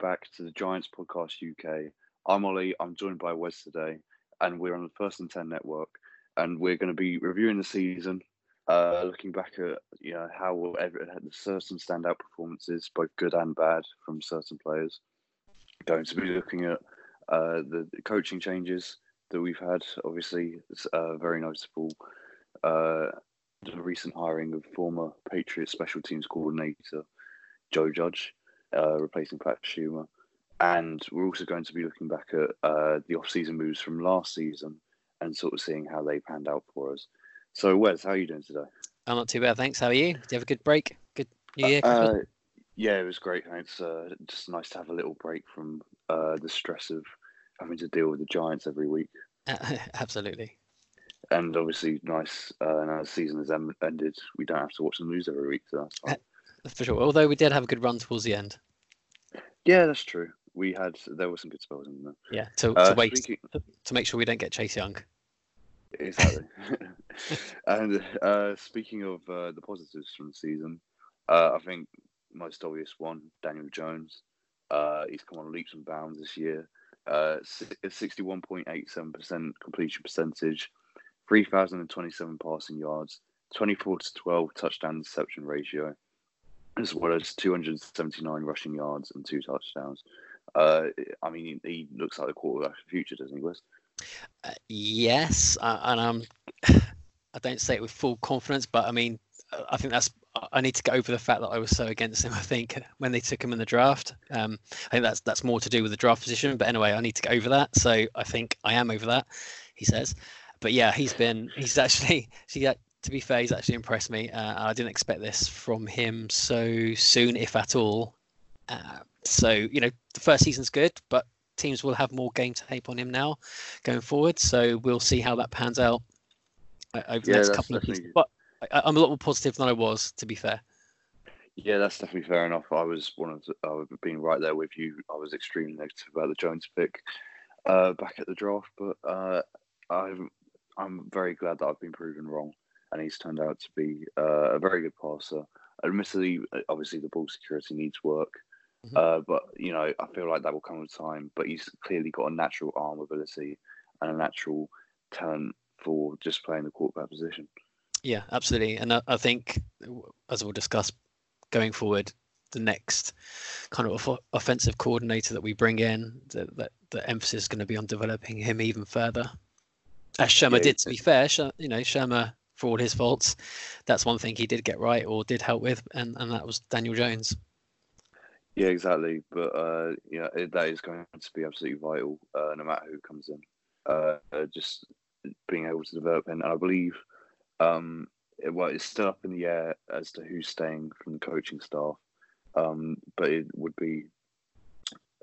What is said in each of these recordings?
back to the Giants Podcast UK. I'm Ollie. I'm joined by Wes today, and we're on the First and Ten Network, and we're going to be reviewing the season, uh, looking back at you know how the certain standout performances, both good and bad, from certain players. Going to be looking at uh, the, the coaching changes that we've had. Obviously, it's uh, very noticeable. Uh, the recent hiring of former Patriots special teams coordinator Joe Judge, uh, replacing Pat Shurmur. And we're also going to be looking back at uh, the off-season moves from last season and sort of seeing how they panned out for us. So, Wes, how are you doing today? I'm not too bad, thanks. How are you? Did you have a good break? Good New Year? Uh, yeah, it was great. It's uh, just nice to have a little break from uh, the stress of having to deal with the Giants every week. Absolutely. And obviously, nice uh, now the season has ended. We don't have to watch them lose every week, so that's fine. For sure. Although we did have a good run towards the end. Yeah, that's true. We had there were some good spells in there. Yeah, to, to wait speaking... to make sure we don't get Chase Young. Exactly. and uh, speaking of uh, the positives from the season, uh, I think most obvious one, Daniel Jones. Uh, he's come on leaps and bounds this year. Uh, 61.87% completion percentage, 3,027 passing yards, 24 to 12 touchdown interception ratio, as well as 279 rushing yards and two touchdowns. Uh, I mean, he looks like the quarterback of the future, doesn't he, Wes? Uh, yes, and I'm. I don't say it with full confidence, but I mean, I think that's. I need to get over the fact that I was so against him. I think when they took him in the draft, um, I think that's that's more to do with the draft position. But anyway, I need to get over that. So I think I am over that. He says, but yeah, he's been. He's actually. She to be fair, he's actually impressed me. Uh, I didn't expect this from him so soon, if at all. Uh, so you know, the first season's good, but teams will have more game tape on him now going forward. So we'll see how that pans out uh, over the yeah, next couple of seasons. But I, am a lot more positive than I was, to be fair. Yeah, that's definitely fair enough. I was one of the, I've been right there with you. I was extremely negative about the Jones pick uh, back at the draft, but uh, I'm I'm very glad that I've been proven wrong and he's turned out to be uh, a very good passer. Admittedly, obviously the ball security needs work, mm-hmm. uh, but you know I feel like that will come with time. But he's clearly got a natural arm ability and a natural talent for just playing the quarterback position. Yeah, absolutely, and I, I think as we'll discuss going forward, the next kind of offensive coordinator that we bring in, the, the, the emphasis is going to be on developing him even further. As Shurmur yeah, did, to be fair, you know, Shurmur for all his faults, that's one thing he did get right or did help with, and, and that was Daniel Jones. Yeah, exactly. But uh, yeah, that is going to be absolutely vital, uh, no matter who comes in. Uh, just being able to develop, and I believe, um, it, well, it's still up in the air as to who's staying from the coaching staff. Um, but it would be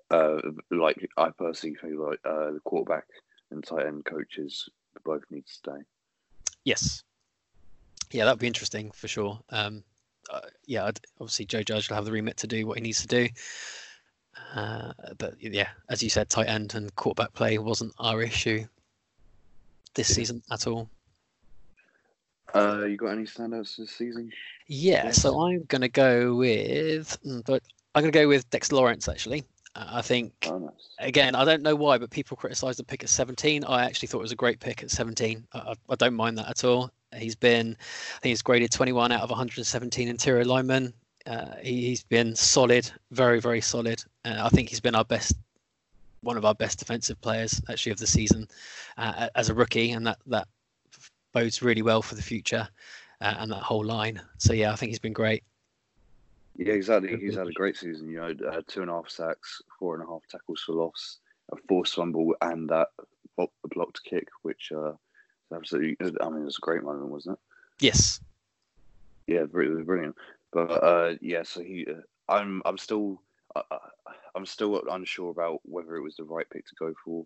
uh, like I personally feel like uh, the quarterback and tight end coaches both need to stay. Yes, yeah, that'd be interesting for sure. Um, uh, yeah, I'd, obviously Joe Judge will have the remit to do what he needs to do. Uh, but yeah, as you said, tight end and quarterback play wasn't our issue this season at all. Uh, you got any standouts this season? Yeah, so I'm going to go with, hmm, but I'm going to go with Dexter Lawrence actually. I think oh, nice. again, I don't know why, but people criticise the pick at 17. I actually thought it was a great pick at 17. I, I, don't mind that at all. He's been, I think he's graded 21 out of 117 interior linemen. Uh, he, has been solid, very, very solid. Uh, I think he's been our best, one of our best defensive players actually of the season uh, as a rookie, and that that bodes really well for the future uh, and that whole line. So yeah, I think he's been great. Yeah, exactly. He's had a great season. You know, uh, two and a half sacks, four and a half tackles for loss, a forced fumble, and that blocked kick, which uh, absolutely. I mean, it was a great moment, wasn't it? Yes. Yeah, it was brilliant. But uh, yeah, so he, uh, I'm, I'm still, uh, uh, I'm still unsure about whether it was the right pick to go for,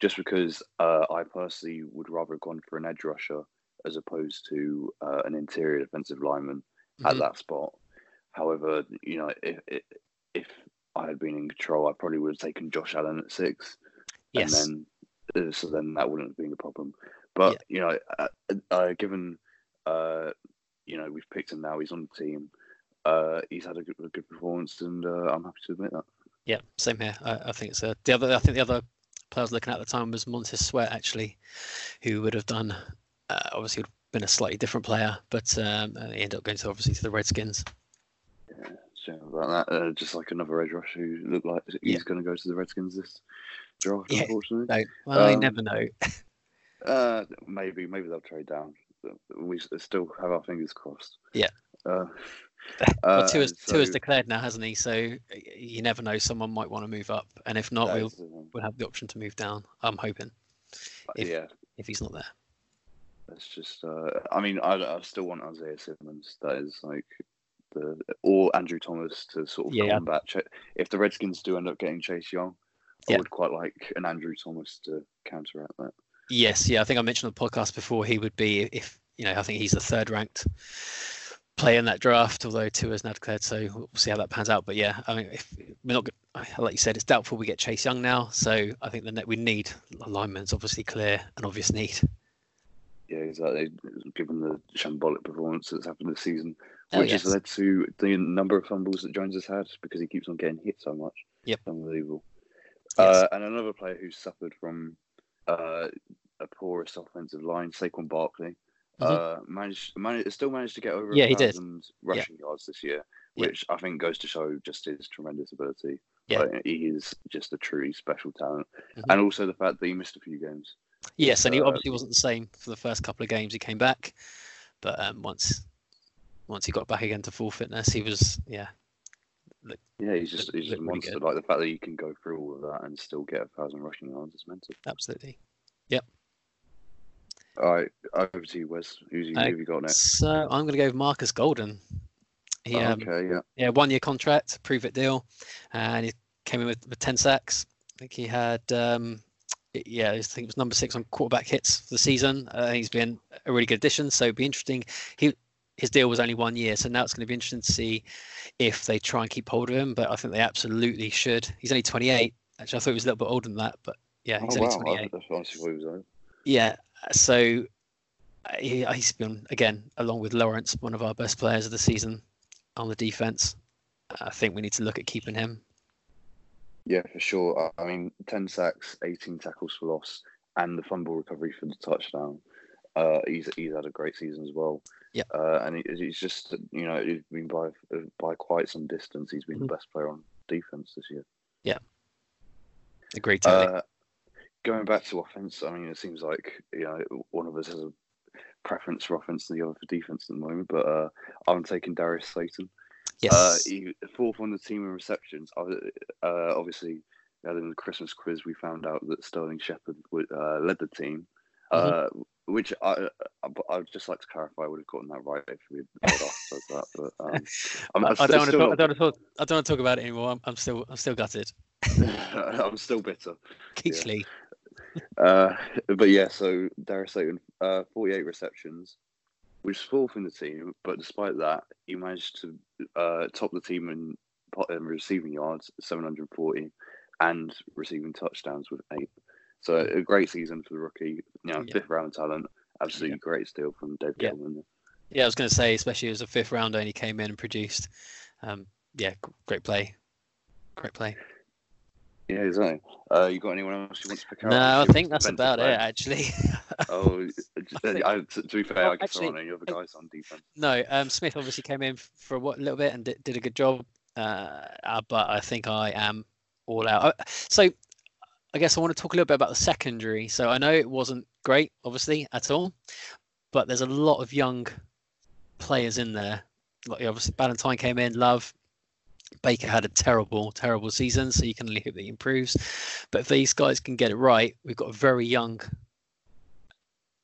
just because uh, I personally would rather have gone for an edge rusher as opposed to uh, an interior defensive lineman mm-hmm. at that spot. However, you know, if, if if I had been in control, I probably would have taken Josh Allen at six, yes. and then so then that wouldn't have been a problem. But yeah. you know, uh, uh, given uh, you know we've picked him now, he's on the team. uh, he's had a good, a good performance, and uh, I'm happy to admit that. Yeah, same here. I, I think it's the other. I think the other player I was looking at at the time was Montez Sweat actually, who would have done uh, obviously would have been a slightly different player, but um, he ended up going to obviously to the Redskins. Yeah, shame about that. Uh, just like another edge rush who looked like he's Yeah. going to go to the Redskins this draft, Yeah, unfortunately. No, well, I Um, never know. Uh, maybe, maybe they'll trade down. We still have our fingers crossed. Yeah. Uh, well, uh, Tua's, Tua's so declared now, hasn't he? So you never know. Someone might want to move up, and if not, we'll we'll have the option to move down. I'm hoping if- yeah, if he's not there. that's just. Uh, I mean, I, I still want Isaiah Simmons. That is like the or Andrew Thomas to sort of Yeah. combat. Ch- if the Redskins do end up getting Chase Young, I would quite like an Andrew Thomas to counteract that. Yes, yeah, I think I mentioned on the podcast before he would be if you know I think he's the third ranked player in that draft, although Tua is now declared, so we'll see how that pans out. But yeah, I mean, if we're not, like you said, it's doubtful we get Chase Young now, so I think the net we need alignment's obviously clear, an obvious need. Yeah, exactly. Given the shambolic performance that's happened this season, Oh, which yes. has led to the number of fumbles that Jones has had because he keeps on getting hit so much. Yep. Unbelievable. Yes. Uh, and another player who's suffered from uh, a porous offensive line, Saquon Barkley, uh, managed, managed still managed to get over Mm-hmm. Yeah, a he did. thousand rushing yards this year, Yeah. which I think goes to show just his tremendous ability. Yeah. Like, he is just a truly special talent, Mhm. and also the fact that he missed a few games. Yes, and he uh, obviously wasn't the same for the first couple of games. He came back, but um, once once he got back again to full fitness, he was yeah Yeah, he's just he's just a looked really monster. Like the fact that you can go through all of that and still get a thousand rushing yards is mental. absolutely. Yep. All right, over to you, Wes. Who's you, Uh, who have you got next? So I'm going to go with Markus Golden. He Oh, um, okay, yeah, yeah, one year contract, prove it deal, and he came in with, with ten sacks. I think he had um, yeah, I think it was number six on quarterback hits for the season. Uh, he's been a really good addition, so it'd be interesting. He his deal was only one year, so now it's going to be interesting to see if they try and keep hold of him. But I think they absolutely should. He's only 28. Actually, I thought he was a little bit older than that, but yeah, he's oh only wow, 28. That's honestly what he was over. Yeah, so uh, he, he's been again along with Lawrence, one of our best players of the season on the defense. I think we need to look at keeping him. Yeah, for sure. I mean, ten sacks, eighteen tackles for loss, and the fumble recovery for the touchdown. Uh, he's he's had a great season as well. Yeah. Uh, and he, he's just you know he's been by by quite some distance. He's been Mhm. the best player on defense this year. Yeah, agreed, totally. Uh, going back to offense, I mean, it seems like you know one of us has a preference for offense and the other for defense at the moment. But uh, I'm taking Darius Slayton. yes. Uh, he, fourth on the team in receptions. Uh, obviously, in the Christmas quiz, we found out that Sterling Shepard would, uh, led the team, uh, which I, I, I'd just like to clarify. I would have gotten that right if we had us that. But um, I'm, I, I'm I don't want to still talk, I don't talk. I don't want to talk about it anymore. I'm, I'm still. I'm still gutted. I'm still bitter. Keith Lee. Uh, but yeah, so Darius Slayton, uh, 48 receptions, which is fourth in the team. But despite that, he managed to uh, top the team in, in receiving yards, 740, and receiving touchdowns with eight. So a great season for the rookie. You know, Yeah. fifth round talent. Absolutely great steal from Dave Yeah. Gettleman. Yeah, I was going to say, especially as a fifth rounder, and he came in and produced. Um, yeah, great play. Great play. Yeah, exactly. Uh, you got anyone else you want to pick out? No, I think that's about it. Actually. Oh, think- I, to, be fair, Well, I guess actually, there aren't any other guys on defense. No, um, Smith obviously came in for a little bit and did, did a good job. Uh, uh, but I think I am all out. Uh, So I guess I want to talk a little bit about the secondary. So I know it wasn't great, obviously, at all, but there's a lot of young players in there. Like obviously, Ballentine came in, Love. Baker had a terrible, terrible season, so you can only hope that he improves. But if these guys can get it right, we've got a very young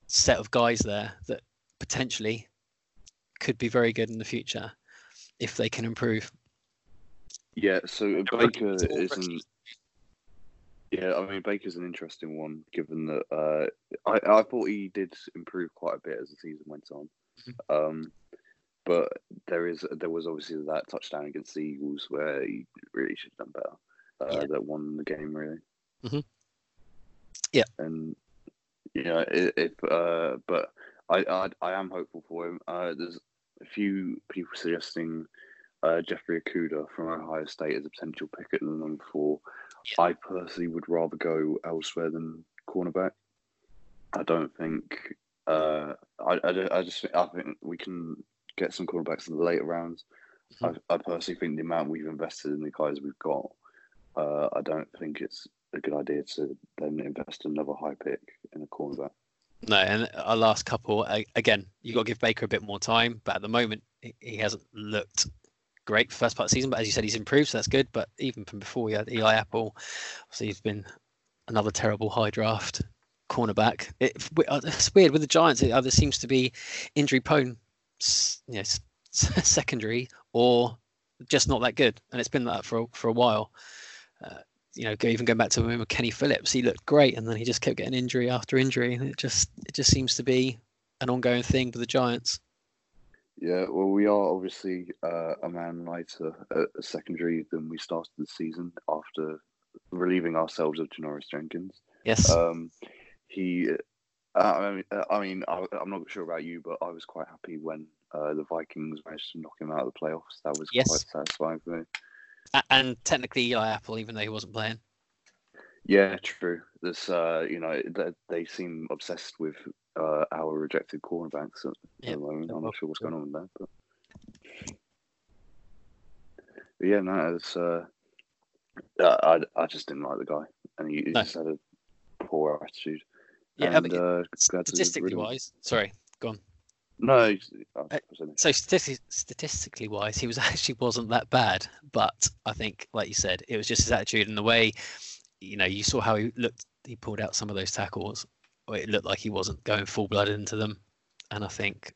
set of guys there that potentially could be very good in the future if they can improve. Yeah, so Baker isn't. Rookies. Yeah, I mean Baker's an interesting one, given that uh, I I thought he did improve quite a bit as the season went on, Mm-hmm. um, but there is there was obviously that touchdown against the Eagles where he really should have done better. Uh, Yeah. That won the game really. Mhm. Yeah. and you know if uh, but I, I I am hopeful for him. Uh, there's a few people suggesting uh, Jeffrey Okudah from Ohio State as a potential pick at number four. Yeah. I personally would rather go elsewhere than cornerback. I don't think. Uh, I, I, I just I think we can get some cornerbacks in the later rounds. Mm-hmm. I, I personally think the amount we've invested in the guys we've got, uh, I don't think it's a good idea to then invest another high pick in a cornerback. No, and our last couple again, you got to give Baker a bit more time, but at the moment he hasn't looked great first part of the season. But as you said, he's improved, so that's good. But even from before, we had Eli Apple. Obviously, he's been another terrible high draft cornerback. It, uh, it's weird with the Giants. It either seems to be injury prone, you know, secondary, or just not that good, and it's been that for for a while. Uh, you know, even going back to remember Kenny Phillips, he looked great, and then he just kept getting injury after injury, and it just it just seems to be an ongoing thing with the Giants. Yeah, well, we are obviously uh, a man lighter at secondary than we started the season after relieving ourselves of Janoris Jenkins. Yes. Um, he, uh, I mean, uh, I mean, I, am not sure about you, but I was quite happy when uh, the Vikings managed to knock him out of the playoffs. That was yes. quite satisfying for me. And technically, Eli Apple, even though he wasn't playing. Yeah, true. This, uh, you know, they, they seem obsessed with uh, our rejected cornerbacks at, yep. the moment. I'm not sure what's going on with that, but, but yeah, no, it's. Uh, I I just didn't like the guy, and he, he no. just had a poor attitude. Yeah, and, uh, statistically wise, sorry, go on. No. Uh, so statistically, statistically wise, he was actually wasn't that bad, but I think, like you said, it was just his attitude and the way, you know, you saw how he looked. He pulled out some of those tackles. It looked like he wasn't going full blood into them, and I think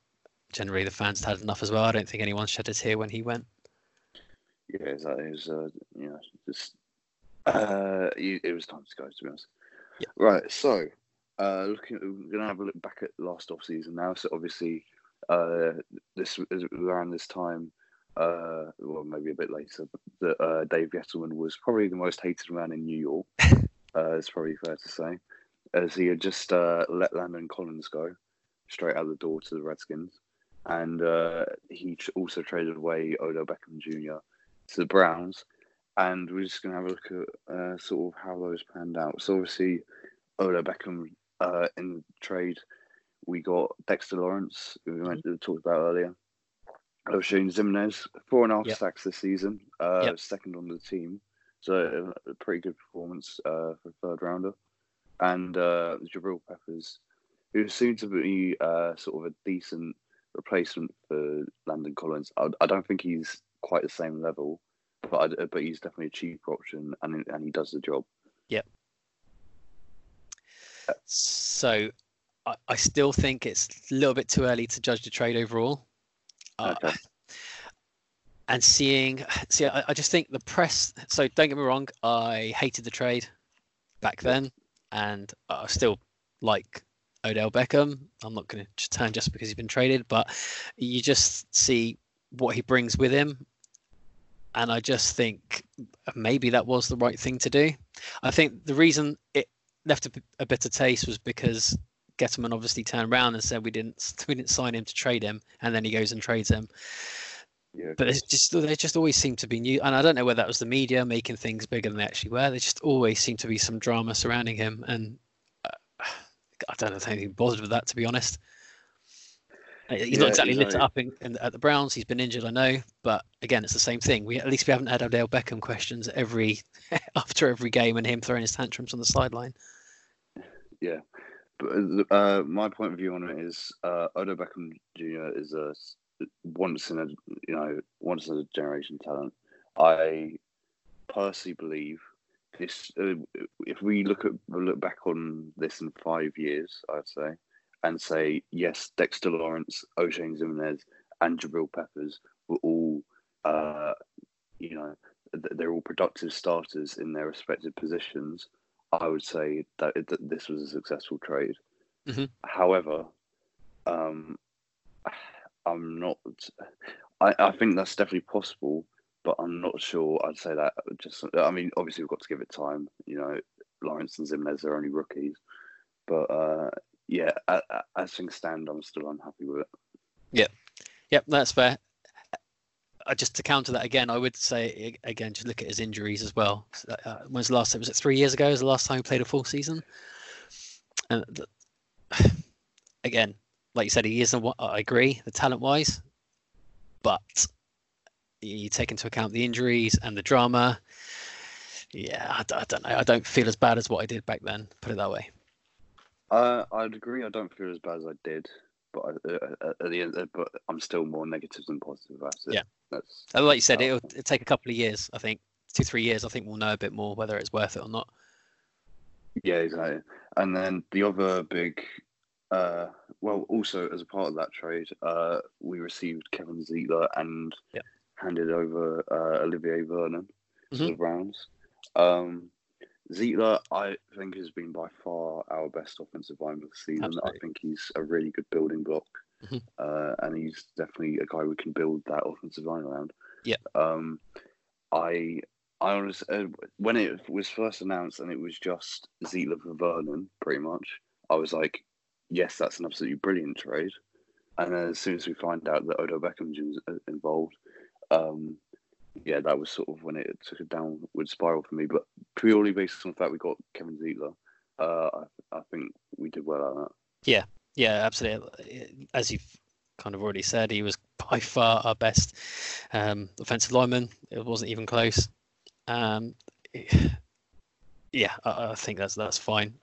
generally the fans had enough as well. I don't think anyone shed a tear when he went. Yeah, it was, uh, you know, just uh, it was time to go. To be honest. Yeah. Right. So, uh, looking, we're gonna have a look back at last off season now. So obviously, uh, this around this time, uh, well, maybe a bit later, that uh, Dave Gettleman was probably the most hated man in New York. uh, it's probably fair to say, as he had just uh, let Landon Collins go straight out the door to the Redskins, and uh, he also traded away Odell Beckham Jr. to the Browns. And we're just going to have a look at uh, sort of how those panned out. So obviously, Odell Beckham uh, in trade, we got Dexter Lawrence, who we mm-hmm. talked about earlier. Oshane Ximines, four and a half yep. sacks this season, uh, yep. second on the team. So a pretty good performance uh, for third rounder. And uh, Jabril Peppers, who seemed to be uh, sort of a decent replacement for Landon Collins. I, I, don't think he's quite the same level, but I, but he's definitely a cheaper option, and and he does the job. Yep. So I, I, still think it's a little bit too early to judge the trade overall. Uh, okay. and seeing, see, I, I, just think the press. So don't get me wrong, I hated the trade back then, and I still like Odell Beckham. I'm not going to turn just because he's been traded, but you just see what he brings with him. And I just think maybe that was the right thing to do. I think the reason it left a, a bitter taste was because Gettleman obviously turned around and said we didn't we didn't sign him to trade him, and then he goes and trades him. Yeah. But it's just they just always seem to be new, and I don't know whether that was the media making things bigger than they actually were. There just always seemed to be some drama surrounding him, and uh, I don't know if anything bothered with that to be honest. Uh, he's yeah, not exactly lit up in, in, at the Browns. He's been injured, I know, but again, it's the same thing. We at least we haven't had Odell Beckham questions every after every game and him throwing his tantrums on the sideline. Yeah, uh, my point of view on it is uh, Odell Beckham Jr. is a once in a you know once in a generation talent. I personally believe this. Uh, if we look at look back on this in five years, I'd say, and say yes, Dexter Lawrence, Oshane Ximines, and Jabril Peppers were all, uh, you know, they're all productive starters in their respective positions. I would say that, that this was a successful trade. Mm-hmm. However, um, I'm not. I, I think that's definitely possible, but I'm not sure. I'd say that just. I mean, obviously we've got to give it time. You know, Lawrence and Ximines are only rookies, but uh, yeah, as things stand, I'm still unhappy with it. Yep, yep, that's fair. Uh, just to counter that again, I would say again, just look at his injuries as well. Uh, when's the last? Was it three years ago? Was the last time he played a full season? And the, again, like you said, he isn't. I agree, the talent wise, but you take into account the injuries and the drama. Yeah, I, I don't know. I don't feel as bad as what I did back then. Put it that way. Uh, I'd agree. I don't feel as bad as I did, but at the end, but I'm still more negative than positive about it. Yeah, that's like you said. It'll, it'll take a couple of years. I think two, three years. I think we'll know a bit more whether it's worth it or not. Yeah, exactly. And then the other big, uh, well, also as a part of that trade, uh, we received Kevin Zeitler and yeah. handed over uh, Olivier Vernon mm-hmm. to the Browns. Um, Zeitler, I think, has been by far our best offensive lineman the season. Absolutely. I think he's a really good building block, mm-hmm. uh, and he's definitely a guy we can build that offensive line around. Yeah. Um, I, I honestly, uh, when it was first announced and it was just Zeitler for Vernon, pretty much, I was like, yes, that's an absolutely brilliant trade. And then as soon as we find out that Odell Beckham was uh, involved, um, yeah, that was sort of when it took a downward spiral for me. But purely based on the fact we got Kevin Zeitler, uh, I, I think we did well on that. Yeah, yeah, absolutely. As you've kind of already said, he was by far our best um, offensive lineman. It wasn't even close. Um, yeah, I, I, think that's that's fine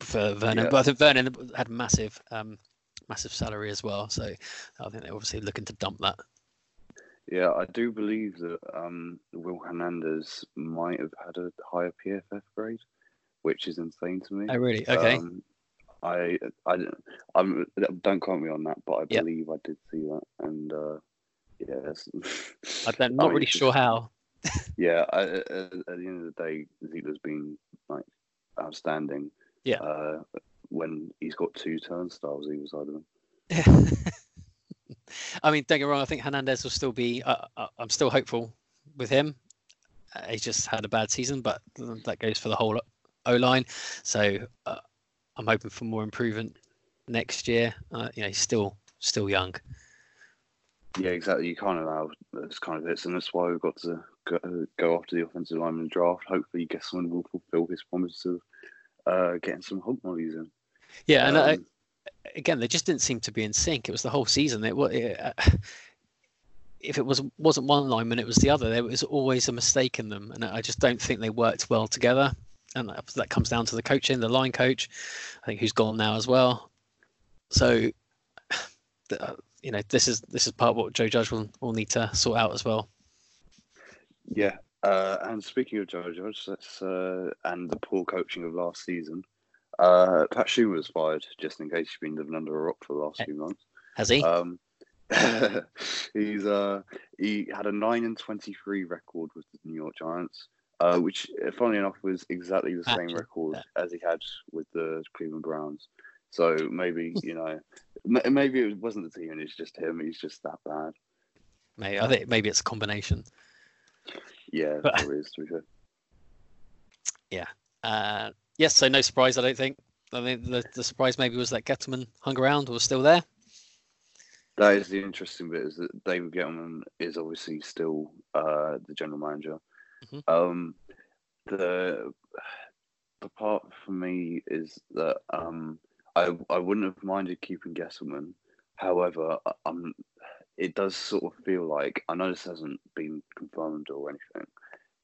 for Vernon. Yeah. But I think Vernon had massive, um, massive salary as well. So I think they're obviously looking to dump that. Yeah, I do believe that um, Will Hernandez might have had a higher PFF grade, which is insane to me. Oh, really? Okay. Um, I, I, I'm, don't quote me on that, but I yep. believe I did see that, and uh, yeah, I'm not I mean, really sure how. yeah, I, at, at, the end of the day, Zeitler's been like outstanding. Yeah. Uh, when he's got two turnstiles either side of him. I mean, don't get wrong. I think Hernandez will still be. Uh, uh, I'm still hopeful with him. Uh, he's just had a bad season, but that goes for the whole O line. So uh, I'm hoping for more improvement next year. Uh, you know, he's still still young. Yeah, exactly. You can't allow those kind of hits, and that's why we've got to go, go after the offensive lineman draft. Hopefully, guess someone will fulfil his promise of uh, getting some hog mollies in. Yeah, and I, again, they just didn't seem to be in sync. It was the whole season. It, it uh, if it was wasn't one lineman, it was the other. There was always a mistake in them, and I just don't think they worked well together. And that, that comes down to the coaching, the line coach, I think who's gone now as well. So, uh, you know, this is this is part of what Joe Judge will, will need to sort out as well. Yeah, uh, and speaking of Joe Judge, that's uh, and the poor coaching of last season. Uh, Pat Shurmur was fired, just in case he's been living under a rock for the last few months. Has he? Um, he's uh, he had a nine and twenty three record with the New York Giants, uh, which, funnily enough, was exactly the same record as he had with the Cleveland Browns. So maybe you know, maybe it wasn't the team, and it's just him. He's just that bad. Maybe I think maybe it's a combination. Yeah, but, it is. To be fair. Yeah. Uh, yes, so no surprise, I don't think. I mean, the, the surprise maybe was that Gettleman hung around or was still there. That is the interesting bit is that David Gettleman is obviously still uh, the general manager. Mm-hmm. Um, the the part for me is that um, I I wouldn't have minded keeping Gettleman. However, um, it does sort of feel like I know this hasn't been confirmed or anything,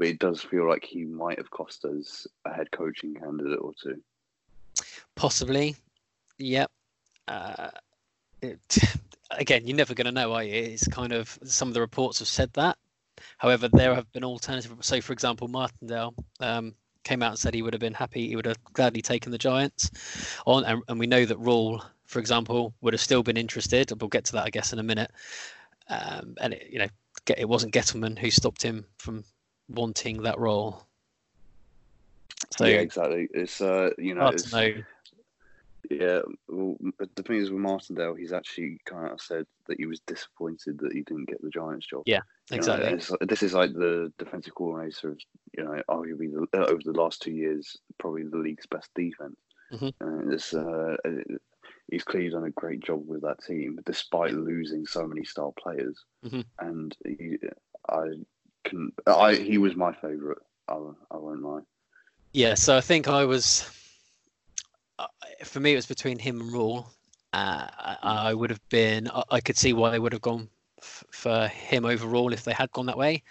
but it does feel like he might have cost us a head coaching candidate or two. Possibly, yep. Uh, it, again, you're never going to know, are you? It's kind of some of the reports have said that. However, there have been alternative. So, for example, Martindale um, came out and said he would have been happy. He would have gladly taken the Giants on, and, and we know that Rhule, for example, would have still been interested. We'll get to that, I guess, in a minute. Um, and it, you know, it wasn't Gettleman who stopped him from wanting that role. So yeah, exactly. It's uh, you know, know. yeah. Well, the thing is with Martindale, he's actually kind of said that he was disappointed that he didn't get the Giants job. Yeah, exactly. Know, this is like the defensive coordinator of you know, arguably the, over the last two years, probably the league's best defense. Mm-hmm. Uh, it's uh, he's clearly done a great job with that team, despite losing so many star players. Mhm. And he, I I he was my favourite. I, I won't lie. Yeah, so I think I was. uh, For me, it was between him and Rhule. Uh, I, I would have been. I, I could see why they would have gone f- for him overall if they had gone that way,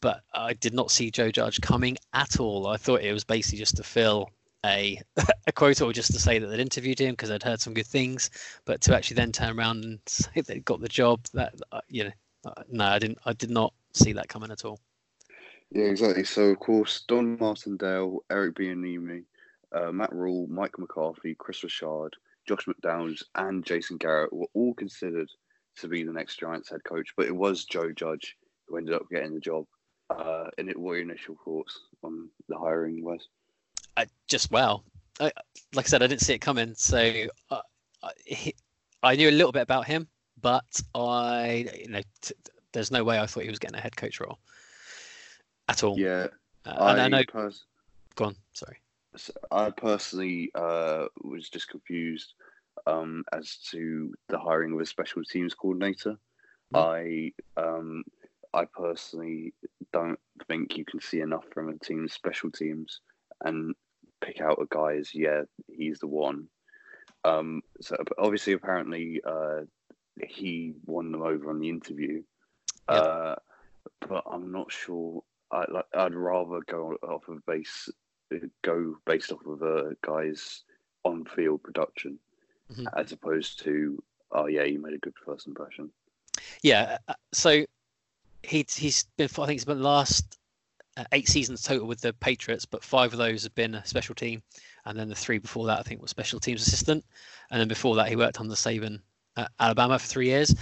but I did not see Joe Judge coming at all. I thought it was basically just to fill a a quota or just to say that they'd interviewed him because I'd heard some good things, but to actually then turn around and say they got the job, that uh, you know, uh, no, I didn't. I did not see that coming at all. Yeah, exactly. So of course, Don Martindale, Eric Bieniemy, uh, Matt Rhule, Mike McCarthy, Kris Richard, Josh McDaniels, and Jason Garrett were all considered to be the next Giants head coach, but it was Joe Judge who ended up getting the job. Uh, and it, what your initial thoughts on the hiring, was? I just wow. I, like I said, I didn't see it coming, so uh, I, he, I knew a little bit about him, but I, you know, t- there's no way I thought he was getting a head coach role at all. Yeah, Uh, and I I, know. pers- Go on. Sorry. I personally uh, was just confused um, as to the hiring of a special teams coordinator. I um, I personally don't think you can see enough from a team's special teams and pick out a guy as yeah he's the one. Um, so obviously, apparently, uh, he won them over on the interview, Yeah. uh, but I'm not sure. I like. I'd rather go off of base, go based off of a guy's on-field production, Mhm. as opposed to oh yeah, you made a good first impression. Yeah. uh, So he he's been. I think he's been last uh, eight seasons total with the Patriots, but five of those have been a special team, and then the three before that I think was special teams assistant, and then before that he worked on the Saban at Alabama for three years.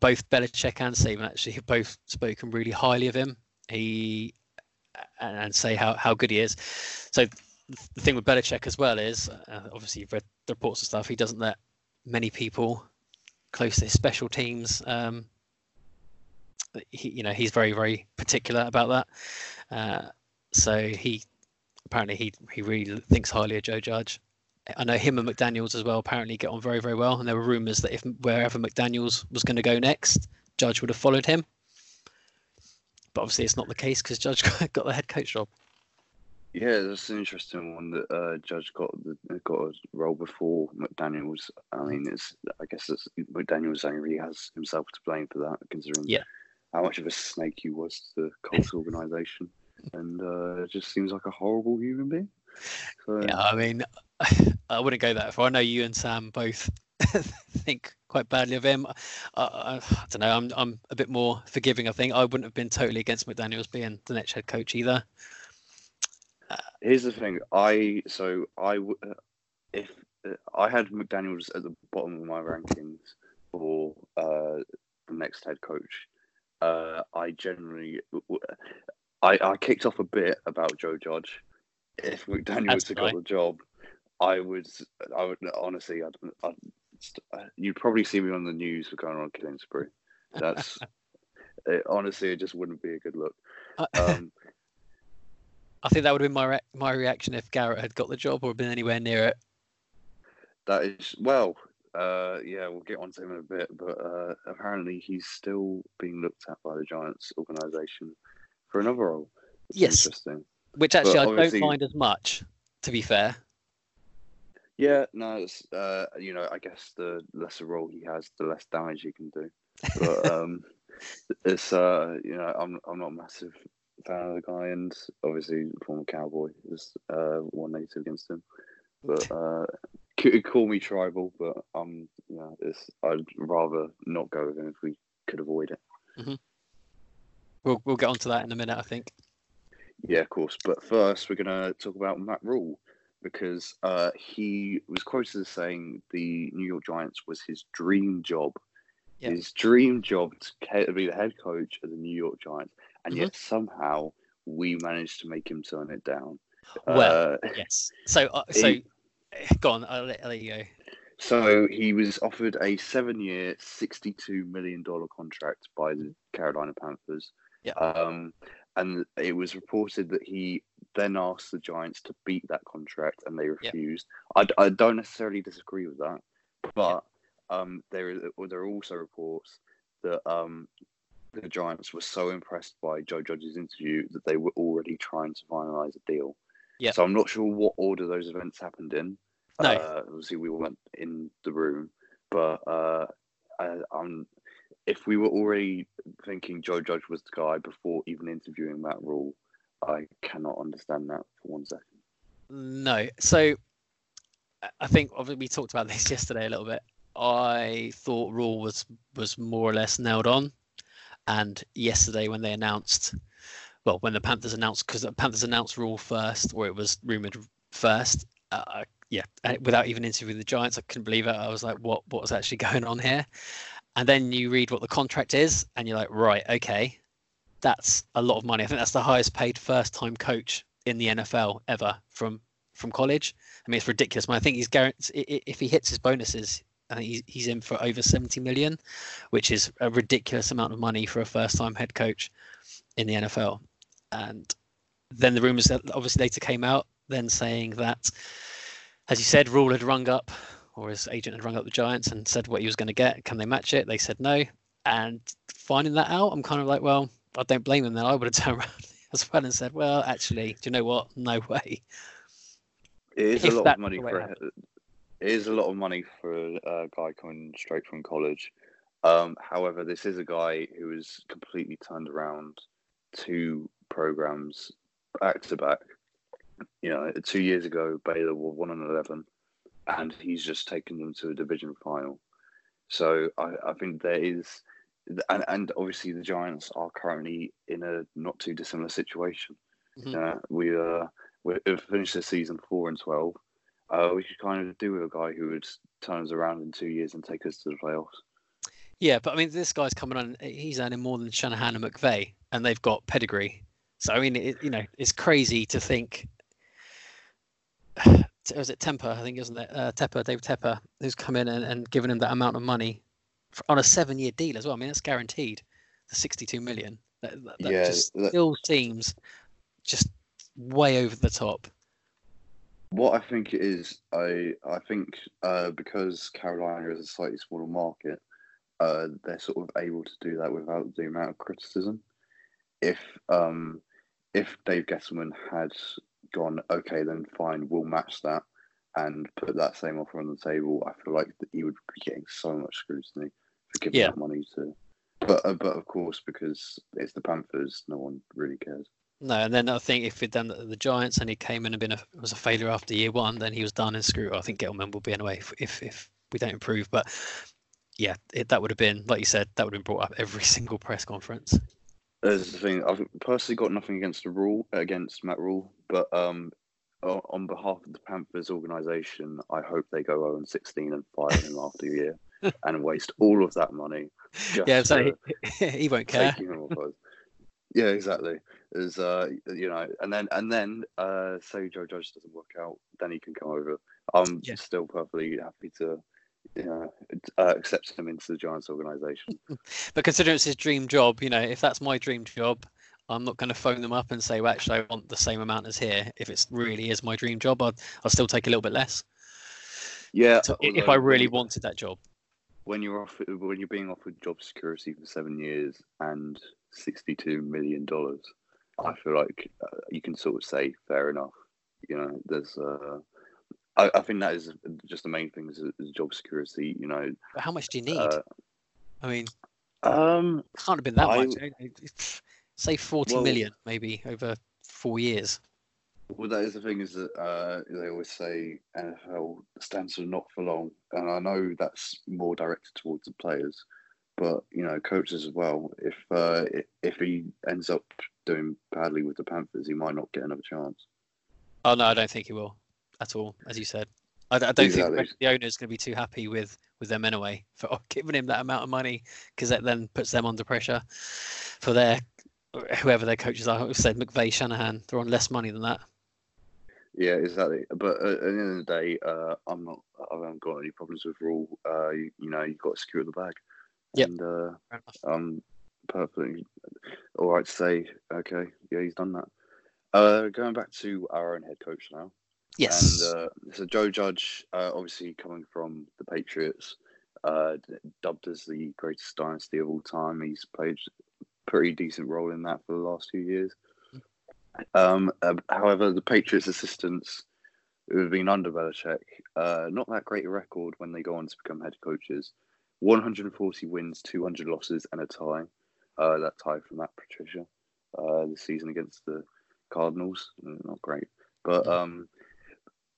Both Belichick and Saban actually have both spoken really highly of him. He and, and say how, how good he is. So the thing with Belichick as well is uh, obviously you've read the reports and stuff. He doesn't let many people close to his special teams. Um, he, you know, he's very very particular about that. Uh, so he apparently he he really thinks highly of Joe Judge. I know him and McDaniels as well apparently get on very very well, and there were rumours that if wherever McDaniels was going to go next, Judge would have followed him. But obviously, it's not the case because Judge got the head coach job. Yeah, that's an interesting one that uh, Judge got the, got a role before McDaniels. I mean, it's I guess it's, McDaniels only really has himself to blame for that, considering Yeah. how much of a snake he was to the Colts organization, and uh, it just seems like a horrible human being. So, Yeah, I mean, I wouldn't go that far. I know you and Sam both think quite badly of him. I, I, I don't know. I'm I'm a bit more forgiving. I think I wouldn't have been totally against McDaniels being the next head coach either. Here's the thing. I so I uh, if uh, I had McDaniels at the bottom of my rankings for uh, the next head coach, uh, I generally I I kicked off a bit about Joe Judge. If McDaniels That's got fine. the job, I would I would honestly I'd, I'd, you'd probably see me on the news for going on a killing spree. That's it, honestly it just wouldn't be a good look. I, Um, I think that would have been my re- my reaction if Garrett had got the job or been anywhere near it. That is well, uh, yeah, we'll get onto him in a bit, but uh, apparently he's still being looked at by the Giants organization for another role. It's Yes. interesting. Which actually I don't mind as much, to be fair. Yeah, no, it's uh, you know, I guess the lesser role he has, the less damage he can do. But um, it's uh, you know, I'm I'm not a massive fan of the guy, and obviously former cowboy is uh one negative against him. But uh, call me tribal, but um, yeah, it's I'd rather not go with him if we could avoid it. We'll we'll get onto that in a minute. I think. Yeah, of course. But first, we're going to talk about Matt Rhule because uh, he was quoted as saying the New York Giants was his dream job. Yeah. His dream job to be the head coach of the New York Giants. And Mhm. yet somehow we managed to make him turn it down. Well, Uh, yes. So uh, so, he- go on. I'll let, I'll let you go. so he was offered a seven year, $62 million contract by the Carolina Panthers. Yeah. Um, and it was reported that he then asked the Giants to beat that contract and they refused. I, I don't necessarily disagree with that, But um, there is there are also reports that um, the Giants were so impressed by Joe Judge's interview that they were already trying to finalise a deal. Yeah. So I'm not sure what order those events happened in. No. Uh, obviously, we weren't in the room, but uh, I, I'm, if we were already thinking Joe Judge was the guy before even interviewing Matt Rhule, I cannot understand that for one second. No. So I- think we talked about this yesterday a little bit. I thought Rhule was was more or less nailed on, and yesterday when they announced, well, when the Panthers announced because the Panthers announced Rhule first, or it was rumored first. Uh, yeah, and without even interviewing the Giants, I couldn't believe it. I was like, what what was actually going on here? And then you read what the contract is, and you're like, right, okay, that's a lot of money. I think that's the highest paid first time coach in the NFL ever from from college. I mean, it's ridiculous. I think he's guaranteed if he hits his bonuses, I think he's, in for over 70 million, which is a ridiculous amount of money for a first time head coach in the NFL. And then the rumors that obviously later came out then saying that, as you said, Rhule had rung up or his agent had rung up the Giants and said what he was going to get. Can they match it? They said no. And finding that out, I'm kind of like, well, I don't blame them then. I would have turned around as well and said, well, actually, do you know what? No way. It is If a lot of money for it is a lot of money for a, a guy coming straight from college. Um, however, this is a guy who has completely turned around two programs back to back. You know, two years ago, Baylor were one and eleven, and he's just taken them to a division final. So I, I think there is, and, and obviously the Giants are currently in a not too dissimilar situation. Mhm. Uh, we uh, we we've finished the season four and twelve. Uh, we could kind of do with a guy who would turn us around in two years and take us to the playoffs. Yeah, but I mean, this guy's coming on. He's earning more than Shanahan and McVay, and they've got pedigree. So I mean, it, you know, it's crazy to think. Was it Temper? I think isn't it uh, Tepper, David Tepper, who's come in and, and given him that amount of money on a seven-year deal as well. I mean, that's guaranteed. The sixty-two million. That, that, that Yeah, just that- still seems just way over the top. What I think it is, I I think uh, because Carolina is a slightly smaller market, uh, they're sort of able to do that without the amount of criticism. If um, if Dave Gettleman had gone, okay, then fine, we'll match that and put that same offer on the table, I feel like that he would be getting so much scrutiny for giving Yeah. that money to. But uh, but of course, because it's the Panthers, no one really cares. No, and then I think if he'd done the, the Giants and he came in and been a, was a failure after year one, then he was done and screwed. I think Gettleman will be anyway if if, if we don't improve. But yeah, it, that would have been like you said, that would have been brought up every single press conference. There's the thing. I've personally got nothing against the rule against Matt Rhule, but um, on behalf of the Panthers organisation, I hope they go 0 and 16 and fire him after a year and waste all of that money. Just yeah, so he, he won't care. taking him off us. Yeah, exactly. Is uh, you know, and then and then uh, say Joe Judge doesn't work out, then he can come over. I'm Yeah. still perfectly happy to, you know, uh, accept him into the Giants organisation. But considering it's his dream job, you know, if that's my dream job, I'm not going to phone them up and say, well, actually, I want the same amount as here. If it really is my dream job, I'd, I'll still take a little bit less. Yeah, So if I really wanted that job. When you're offered when you're being offered job security for seven years and sixty-two million dollars, I feel like uh, you can sort of say fair enough. You know, there's. Uh, I, I think that is just the main thing is, is job security. You know, But how much do you need? uh, I mean, um, can't have been that I- much. Say forty million, Well- maybe over four years. Well, that is the thing is that uh, they always say NFL stands for not for long, and I know that's more directed towards the players, but you know, coaches as well. If uh, if he ends up doing badly with the Panthers, he might not get another chance. Oh no, I don't think he will at all. As you said, I don't think the Exactly. of the owner is going to be too happy with with them anyway for giving him that amount of money because that then puts them under pressure for their whoever their coaches are. I've said McVay, Shanahan, they're on less money than that. Yeah, exactly. But at the end of the day, uh, I'm not. I haven't got any problems with Rhule. Uh, you, you know, you've got to secure the bag. Yep. And uh, I'm perfectly all right to say, okay, yeah, he's done that. Uh, going back to our own head coach now. Yes. And uh, so Joe Judge, uh, obviously coming from the Patriots, uh, dubbed as the greatest dynasty of all time. He's played a pretty decent role in that for the last few years. Um, uh, however, the Patriots assistants who have been under Belichick, uh, not that great a record when they go on to become head coaches. 140 wins, 200 losses, and a tie. Uh, that tie from Matt Patricia uh, the season against the Cardinals. Not great, but um,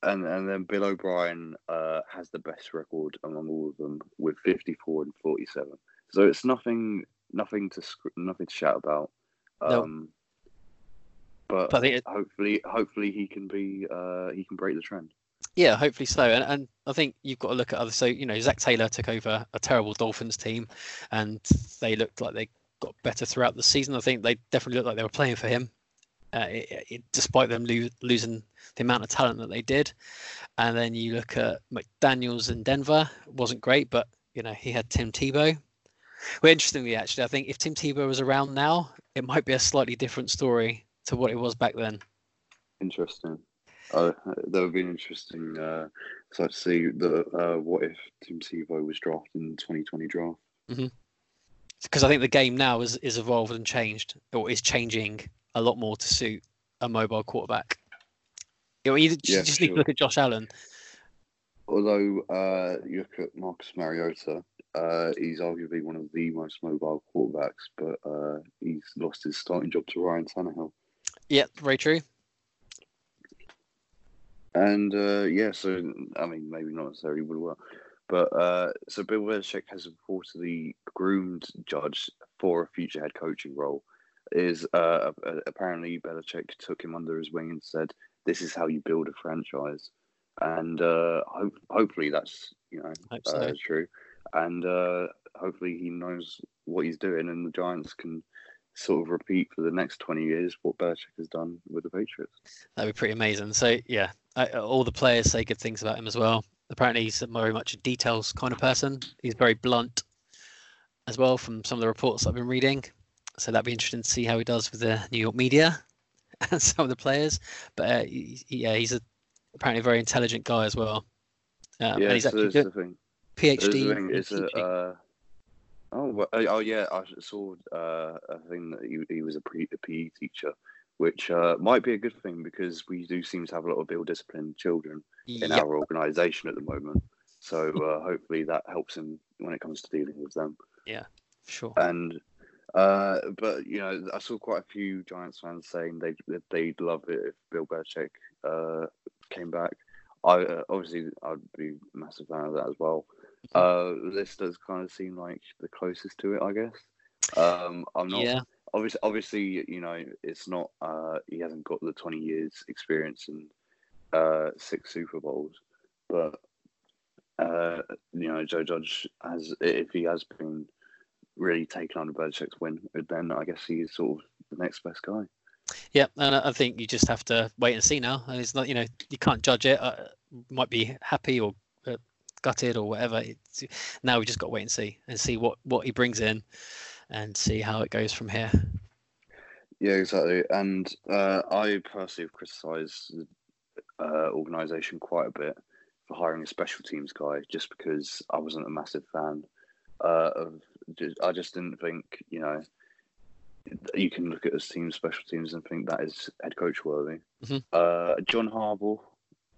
and and then Bill O'Brien uh, has the best record among all of them with 54 and 47. So it's nothing, nothing to nothing to shout about. Um, But, But I think hopefully, hopefully he can be uh, he can break the trend. Yeah, hopefully so. And, and I think you've got to look at other. So you know, Zach Taylor took over a terrible Dolphins team, and they looked like they got better throughout the season. I think they definitely looked like they were playing for him, uh, it, it, despite them lo- losing the amount of talent that they did. And then you look at McDaniels in Denver, wasn't great, but you know he had Tim Tebow. Well, interestingly, actually, I think if Tim Tebow was around now, it might be a slightly different story to what it was back then. Interesting. Uh, that would be an interesting uh, sight to see. The uh, what if Tim Tebow was drafted in the 2020 draft? because I think the game now is is evolved and changed, or is changing a lot more to suit a mobile quarterback. You, know, you just, Yeah, just need sure. to look at Josh Allen. Although uh, you look at Marcus Mariota, uh, he's arguably one of the most mobile quarterbacks, but uh, he's lost his starting job to Ryan Tannehill. Yeah, very true. And uh, yeah, so I mean, maybe not necessarily would work, but uh, so Bill Belichick has reportedly groomed Judge for a future head coaching role. Is uh, apparently Belichick took him under his wing and said, "This is how you build a franchise," and uh, hope, hopefully that's you know so. uh, true, and uh, hopefully he knows what he's doing, and the Giants can sort of repeat for the next twenty years what Belichick has done with the Patriots. That'd be pretty amazing. So yeah, I, all the players say good things about him as well. Apparently, he's very much a details kind of person. He's very blunt as well, from some of the reports I've been reading. So that'd be interesting to see how he does with the New York media and some of the players. But uh, he, yeah, he's a apparently a very intelligent guy as well. Um, yeah, he's so actually that's good the thing. There's PhD. the thing, a, uh, oh, well, oh, oh, yeah, I saw uh, a thing that he, he was a, pre, a PE teacher, which uh, might be a good thing because we do seem to have a lot of ill disciplined children in Yep. our organisation at the moment. So uh, hopefully that helps him when it comes to dealing with them. Yeah, sure. And uh, but you know, I saw quite a few Giants fans saying they they'd love it if Bill Belichick uh, came back. I uh, obviously I'd be a massive fan of that as well. Uh, this does kind of seem like the closest to it, I guess. Um, I'm not yeah. obviously obviously you know it's not uh, he hasn't got the 20 years experience and uh, six Super Bowls, but uh, you know Joe Judge has if he has been really taken on Belichick's win, then I guess he's sort of the next best guy. Yeah, and I think you just have to wait and see now. And it's not, you know, you can't judge it. Uh, might be happy or gutted or whatever. It's, now we just got to wait and see and see what what he brings in, and see how it goes from here. Yeah, exactly. And uh, I personally have criticised the uh, organisation quite a bit for hiring a special teams guy, just because I wasn't a massive fan uh, of. I just didn't think you know you can look at his team special teams and think that is head coach worthy. Mhm. Uh, John Harbaugh,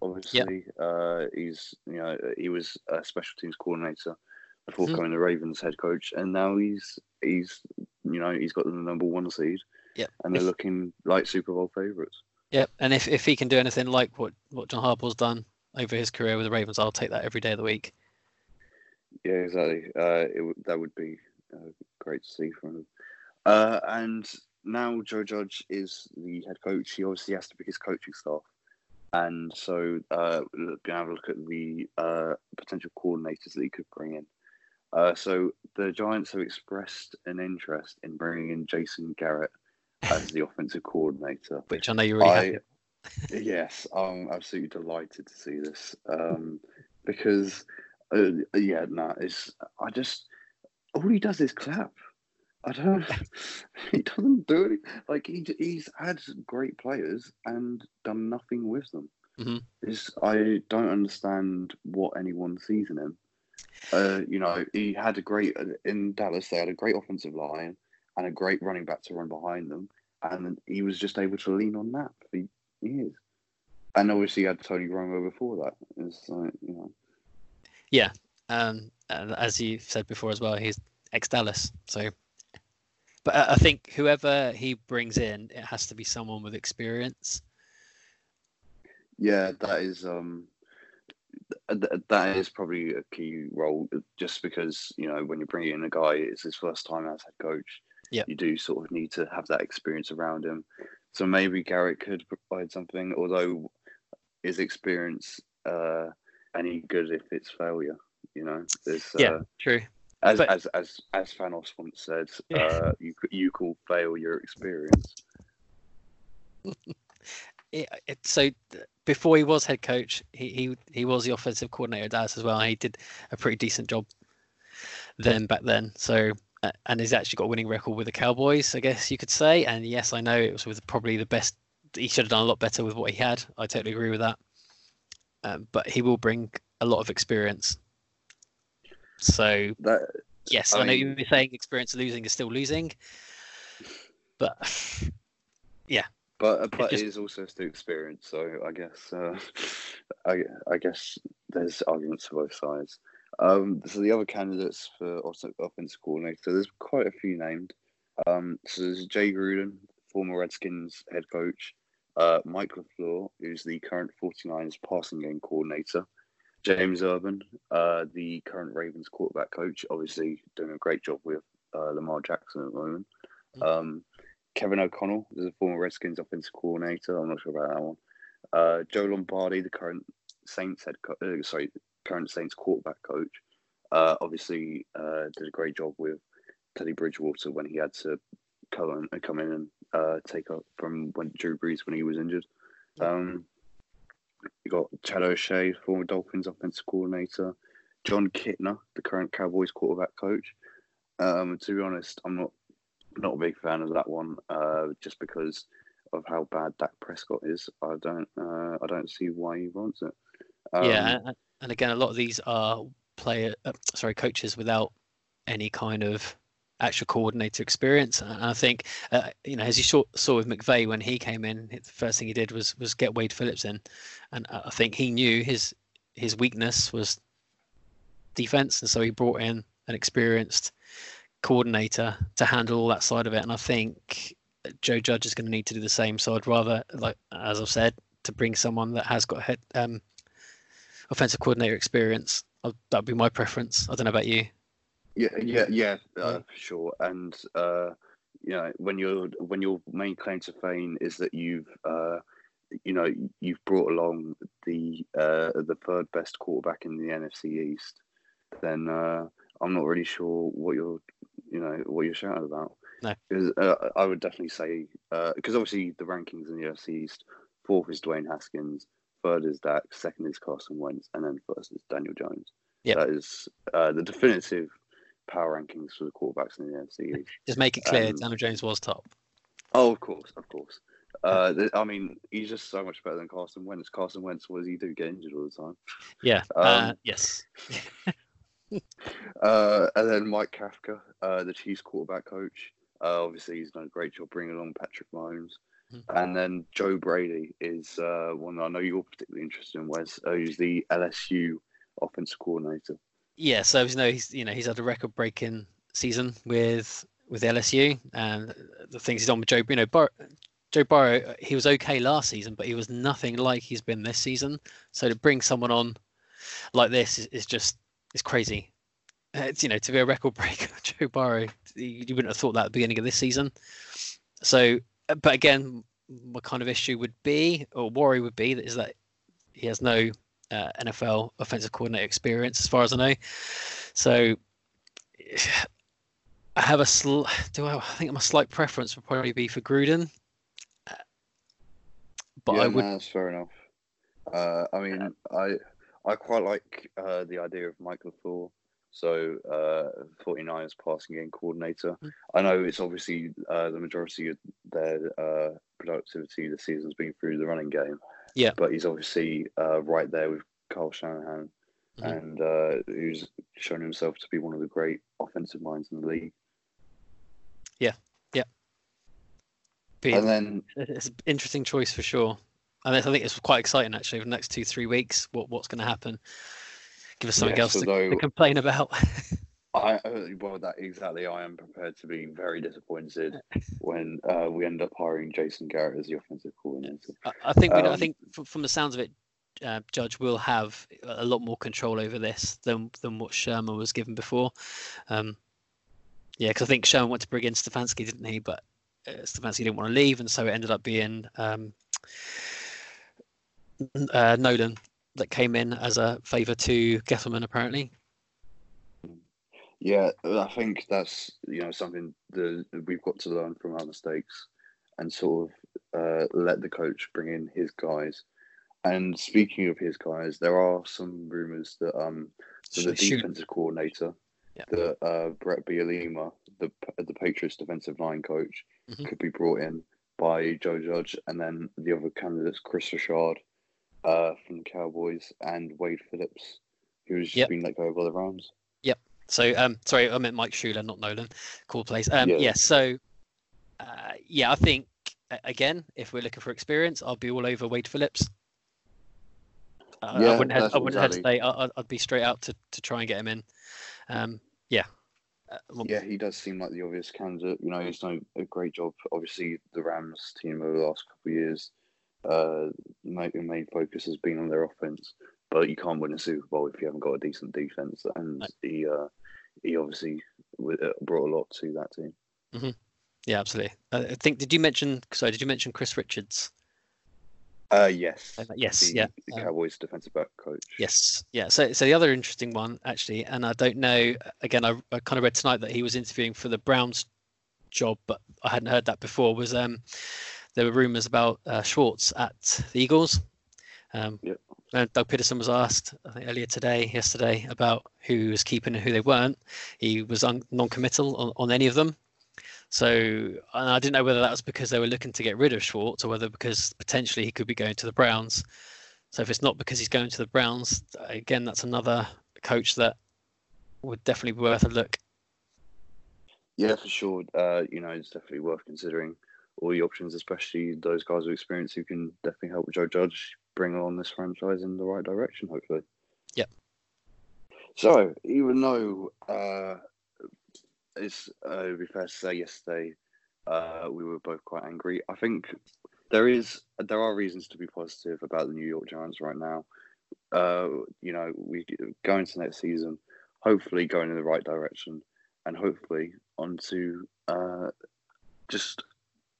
obviously, uh, he's you know he was a special teams coordinator before Mhm. becoming the Ravens head coach, and now he's he's you know he's got the number one seed Yeah, and they're If- looking like Super Bowl favourites. yeah. And if if he can do anything like what what John Harbaugh's done over his career with the Ravens, I'll take that every day of the week. Yeah, exactly. Uh, it that would be uh, great to see from him. Uh, and now Joe Judge is the head coach. He obviously has to pick his coaching staff, and so uh, we're gonna have a look at the uh, potential coordinators that he could bring in. Uh, so the Giants have expressed an interest in bringing in Jason Garrett as the offensive coordinator. Which I know you're really. I, yes, I'm absolutely delighted to see this um, because, uh, yeah, no, it's I just all he does is clap. I don't. He doesn't do it. Like he he's had great players and done nothing with them. Mhm. is I don't understand what anyone sees in him. Uh, you know, he had a great in Dallas. They had a great offensive line and a great running back to run behind them, and he was just able to lean on that for years. And obviously, he had Tony Romo before that. It's like you know, Yeah, Um, as you said before as well, he's ex Dallas. So, but I I think whoever he brings in, it has to be someone with experience. yeah, that is um, th- th- that is probably a key role. Just because you know, when you're bringing in a guy, it's his first time as head coach. Yeah. you do sort of need to have that experience around him. So maybe Garrett could provide something, although is experience uh, any good if it's failure? You know, there's Yeah. uh, True. As, but- as as as Thanos once said, Yeah. uh, you you call fail your experience. it, it, so before he was head coach, he, he he was the offensive coordinator at Dallas as well. He did a pretty decent job then back then. So uh, and he's actually got a winning record with the Cowboys, I guess you could say. And yes, I know it was with probably the best. He should have done a lot better with what he had. I totally agree with that. Um, but he will bring a lot of experience. So That yes, I I, know mean- you were saying experience losing is still losing, but yeah. But but just- it is also still experience, so I guess uh, I I guess there's arguments for both sides. Um, so the other candidates for off- offensive coordinator, there's quite a few named. Um, so there's Jay Gruden, former Redskins head coach, uh, Mike LaFleur, who's the current 49ers passing game coordinator, James Urban, uh, the current Ravens quarterback coach, obviously doing a great job with uh, Lamar Jackson at the moment. Um, Kevin O'Connell is a former Redskins offensive coordinator. I'm not sure about that one. Uh, Joe Lombardi, the current Saints head, co- uh, sorry, current Saints quarterback coach. Uh, obviously, uh, did a great job with Teddy Bridgewater when he had to come in, come in and uh, take up from when Drew Brees when he was injured. Um, you got Chad O'Shea, former Dolphins offensive coordinator. Jon Kitna, the current Cowboys quarterback coach. Um, to be honest, I'm not not a big fan of that one, uh, just because of how bad Dak Prescott is. I don't uh, I don't see why he wants it. Um, yeah, and, and again, a lot of these are player, uh, sorry, coaches without any kind of actual coordinator experience. And I think, uh, you know, as you saw, saw with McVay when he came in, the first thing he did was was get Wade Phillips in, and I think he knew his his weakness was defense, and so he brought in an experienced coordinator to handle all that side of it. And I think Joe Judge is going to need to do the same. So I'd rather, like as I've said, to bring someone that has got head um, offensive coordinator experience. That'd be my preference. I don't know about you. Yeah, yeah, yeah, uh, for sure. And uh, you know, when your when your main claim to fame is that you've uh, you know you've brought along the uh, the third best quarterback in the NFC East, then uh, I'm not really sure what you're you know what you're shouting about. No. because uh, I would definitely say because obviously the rankings in the NFC East, fourth is Dwayne Haskins, third is Dak, second is Carson Wentz, and then first is Daniel Jones. Yep. that is uh, the definitive power rankings for the quarterbacks in the NFC Just make it clear Um, Daniel Jones was top. Oh, of course, of course. Uh, I mean, he's just so much better than Carson Wentz. Carson Wentz, what does he do? Get injured all the time. Yeah. uh, um, yes. Uh, and then Mike Kafka, uh, the Chiefs quarterback coach. Uh, obviously, he's done a great job bringing along Patrick Mahomes. Mhm. And then Joe Brady is uh, one that I know you're particularly interested in, Wes. Uh, he's the LSU offensive coordinator. Yeah. So you know he's you know he's had a record-breaking season with with LSU, and the things he's done with Joe. Know, Bur- Joe Burrow, he was okay last season, but he was nothing like he's been this season. So to bring someone on like this is, is just it's crazy. Uh, It's you know to be a record breaker, Joe Burrow, you, wouldn't have thought that at the beginning of this season. So, uh, but again, my kind of issue would be, or worry would be, that is that he has no uh, NFL offensive coordinator experience, as far as I know. So, I have a sl- do I, I think my slight preference would probably be for Gruden, Uh, but yeah, I would no, that's fair enough. Uh, I mean, I I quite like uh, the idea of Mike LaFleur. So, uh, 49ers passing game coordinator. Mm. I know it's obviously uh, the majority of their uh, productivity this season's been through the running game, Yeah. But he's obviously uh, right there with Kyle Shanahan, Mhm. and uh, who's shown himself to be one of the great offensive minds in the league. Yeah. Yeah. Be- And then it's an interesting choice for sure. And I think it's quite exciting actually. over the next two three weeks, what what's going to happen? Give us something Yeah, else so to, though- to complain about. I well that exactly. I am prepared to be very disappointed when uh, we end up hiring Jason Garrett as the offensive coordinator. I, I think we, I Um, think from, from the sounds of it, uh, Judge will have a lot more control over this than than what Shurmur was given before. Um, yeah, because I think Shurmur wanted to bring in Stefanski, didn't he? But uh, Stefanski didn't want to leave, and so it ended up being um, uh, Nolan that came in as a favour to Gettleman, apparently. Yeah, I think that's you know something that we've got to learn from our mistakes, and sort of uh, let the coach bring in his guys. And speaking of his guys, there are some rumours that um that the Shoot. defensive coordinator, Yeah. that uh, Bret Bielema, the the Patriots defensive line coach, Mhm. could be brought in by Joe Judge, and then the other candidates, Kris Richard, uh, from the Cowboys, and Wade Phillips, who's just Yep. been let go by the Rams. So, um, sorry, I meant Mike Shula, not Nolan. Cool place. Um, Yeah. yeah. So, uh, yeah, I think again, if we're looking for experience, I'll be all over Wade Phillips. Uh, I Yeah, wouldn't, hes- I wouldn't exactly- hesitate. I- I'd, I'd be straight out to, to try and get him in. Um, yeah. Uh, well, Yeah, he does seem like the obvious candidate. You know, he's done a great job. Obviously, the Rams team over the last couple of years, uh, main, main focus has been on their offense. But you can't win a Super Bowl if you haven't got a decent defense. And No. he, uh, he obviously uh, brought a lot to that team. Yeah, absolutely. Uh, I think. Did you mention? Sorry, did you mention Kris Richards? Uh, yes. Uh, yes, the, yeah, The um, Cowboys defensive back coach. Yes, yeah. So, so the other interesting one actually, and I don't know. Again, I, I kind of read tonight that he was interviewing for the Browns job, but I hadn't heard that before. Was um, there were rumours about uh, Schwartz at the Eagles? Um, Yep. And Doug Pederson was asked, I think earlier today, yesterday, about who was keeping and who they weren't. He was un- non-committal on, on any of them. So and I didn't know whether that was because they were looking to get rid of Schwartz or whether because potentially he could be going to the Browns. So if it's not because he's going to the Browns, again, that's another coach that would definitely be worth a look. Yeah, for sure. Uh, you know, it's definitely worth considering all the options, especially those guys with experience who can definitely help Joe Judge bring on this franchise in the right direction, hopefully. Yep. So, even though uh, it's uh, it'd be fair to say yesterday uh, we were both quite angry, I think there is there are reasons to be positive about the New York Giants right now. Uh, you know, we go into next season, hopefully going in the right direction, and hopefully onto uh, just,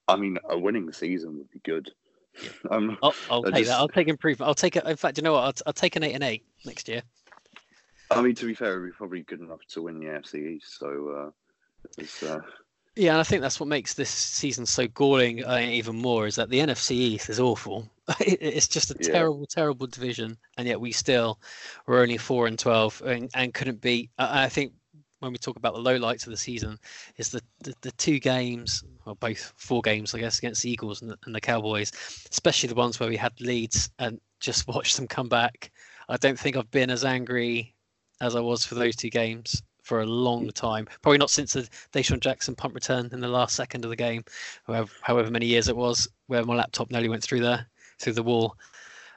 I mean, a winning season would be good. Um, I'll, I'll take that. I'll take improvement. I'll take it. In fact, you know what? I'll, I'll take an eight and eight next year. I mean, to be fair, we're probably good enough to win the AFC East. So uh, uh, Yeah, and I think that's what makes this season so galling uh, even more is that the NFC East is awful. It's just a Yeah. terrible, terrible division, and yet we still were only four and twelve and, and couldn't beat. I I think when we talk about the lowlights of the season, is the, the, the two games, or both four games, I guess, against the Eagles and the, and the Cowboys, especially the ones where we had leads and just watched them come back. I don't think I've been as angry as I was for those two games for a long time. Probably not since the DeSean Jackson punt return in the last second of the game, however, however many years it was, where my laptop nearly went through there, through the wall.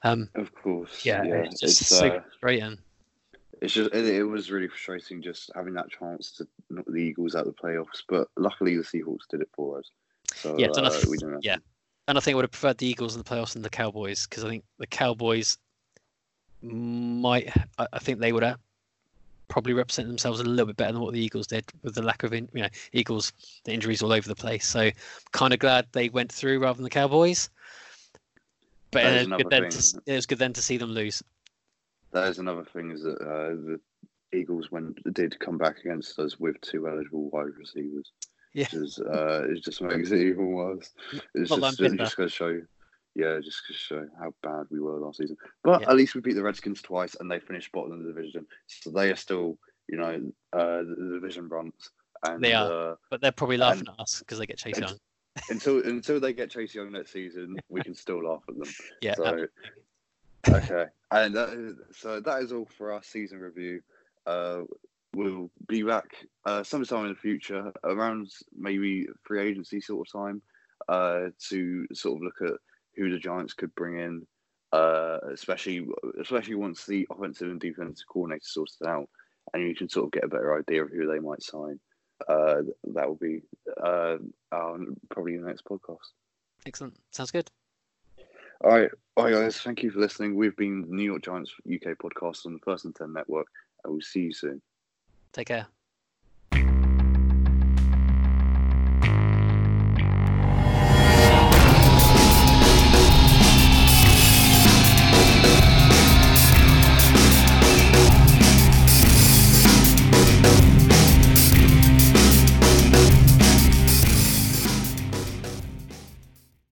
Um, of course, yeah, it's just it's so uh, frustrating. It's just it, it was really frustrating just having that chance to knock the Eagles out of the playoffs. But luckily, the Seahawks did it for us. So Yeah, and I uh, th- we didn't. Yeah. And I think I would have preferred the Eagles in the playoffs than the Cowboys because I think the Cowboys might, I, I think they would have probably represent themselves a little bit better than what the Eagles did with the lack of, in, you know, Eagles, the injuries all over the place. So kind of glad they went through rather than the Cowboys. But That is it was, good then to, it was good then to see them lose. That is another thing is that uh, the Eagles went did come back against us with two eligible wide receivers. Yeah. Is, uh, it just makes it even worse. It's just, it just goes to show you, yeah, just to show how bad we were last season. But Yeah. at least we beat the Redskins twice, and they finished bottom of the division, so they are still, you know, uh, the, division runs. And, They are. Uh, But they're probably laughing at us because they get chased ex- down. until until they get Chase Young next season, we can still laugh at them. Yeah. So, okay, and that is, so that is all for our season review. Uh, we'll be back uh, sometime in the future, around maybe free agency sort of time, uh, to sort of look at who the Giants could bring in, uh, especially especially once the offensive and defensive coordinator sorts it out, and you can sort of get a better idea of who they might sign. Uh, that will be uh, our, probably the next podcast. Excellent. Sounds good. All right, all right, guys. Thank you for listening. We've been the New York Giants UK podcast on the First and Ten Network, and we'll see you soon. Take care.